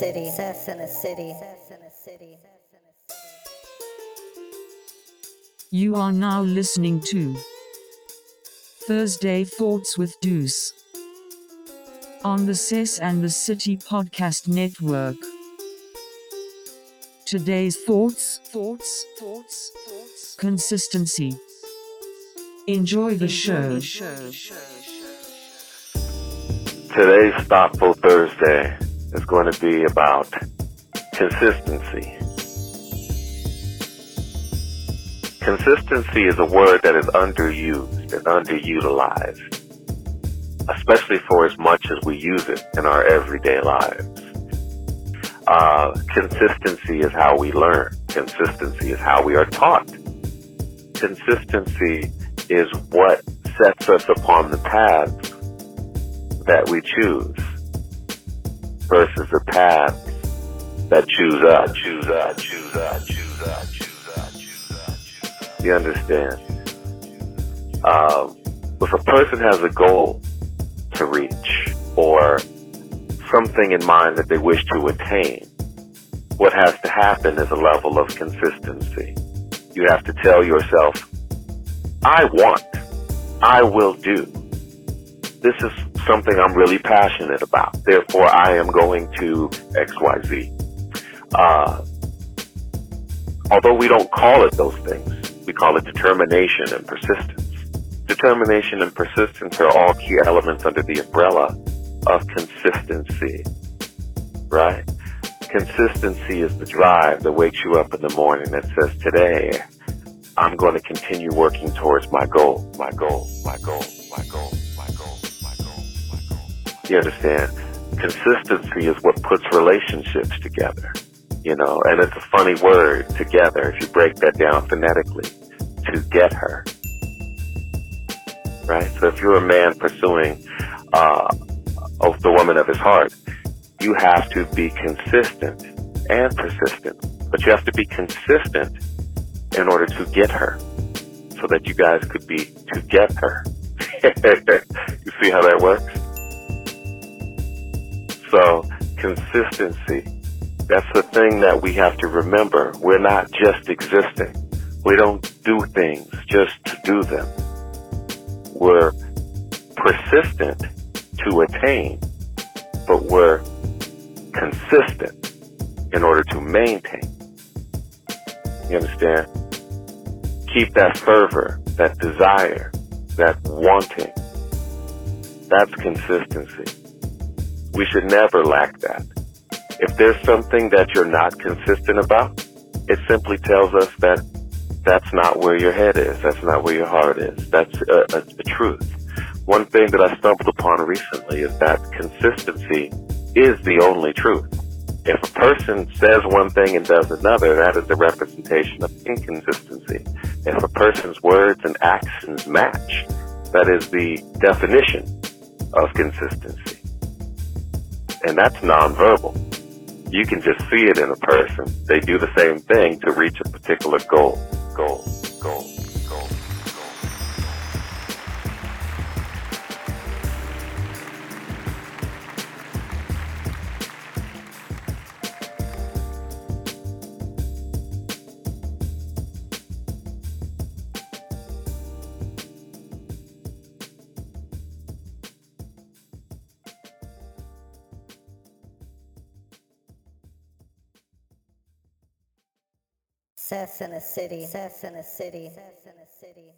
Sess in a city. You are now listening to Thursday Thoughts with Deuce on the Cess and the City Podcast Network. Today's thoughts, thoughts, thoughts, thoughts, consistency. Enjoy the show. Today's Thoughtful Thursday is going to be about consistency. Consistency is a word that is underused and underutilized, especially for as much as we use it in our everyday lives. Uh, consistency is how we learn. Consistency is how we are taught. Consistency is what sets us upon the paths that we choose versus the path that choose us, choose us, choose us, choose us, choose us, choose choose. You understand? Um, if a person has a goal to reach or something in mind that they wish to attain, what has to happen is a level of consistency. You have to tell yourself, I want, I will do. This is something I'm really passionate about. Therefore, I am going to XYZ. Uh, although we don't call it those things, we call it determination and persistence. Determination and persistence are all key elements under the umbrella of consistency, right? Consistency is the drive that wakes you up in the morning that says, today, I'm going to continue working towards my goal, my goal, my goal, my goal. You understand? Consistency is what puts relationships together. You know, and it's a funny word, together, if you break that down phonetically, to get her. Right? So if you're a man pursuing uh, the woman of his heart, you have to be consistent and persistent. But you have to be consistent in order to get her so that you guys could be together. you see how that works? Consistency, that's the thing that we have to remember. We're not just existing. We don't do things just to do them. We're persistent to attain, but we're consistent in order to maintain. You understand? Keep that fervor, that desire, that wanting. That's consistency. We should never lack that. If there's something that you're not consistent about, it simply tells us that that's not where your head is. That's not where your heart is. That's a, a, a truth. One thing that I stumbled upon recently is that consistency is the only truth. If a person says one thing and does another, that is the representation of inconsistency. If a person's words and actions match, that is the definition of consistency and that's nonverbal. You can just see it in a person. They do the same thing to reach a particular goal. Goal. Goal. Sess in a city. Sess in a city. Sess in a city.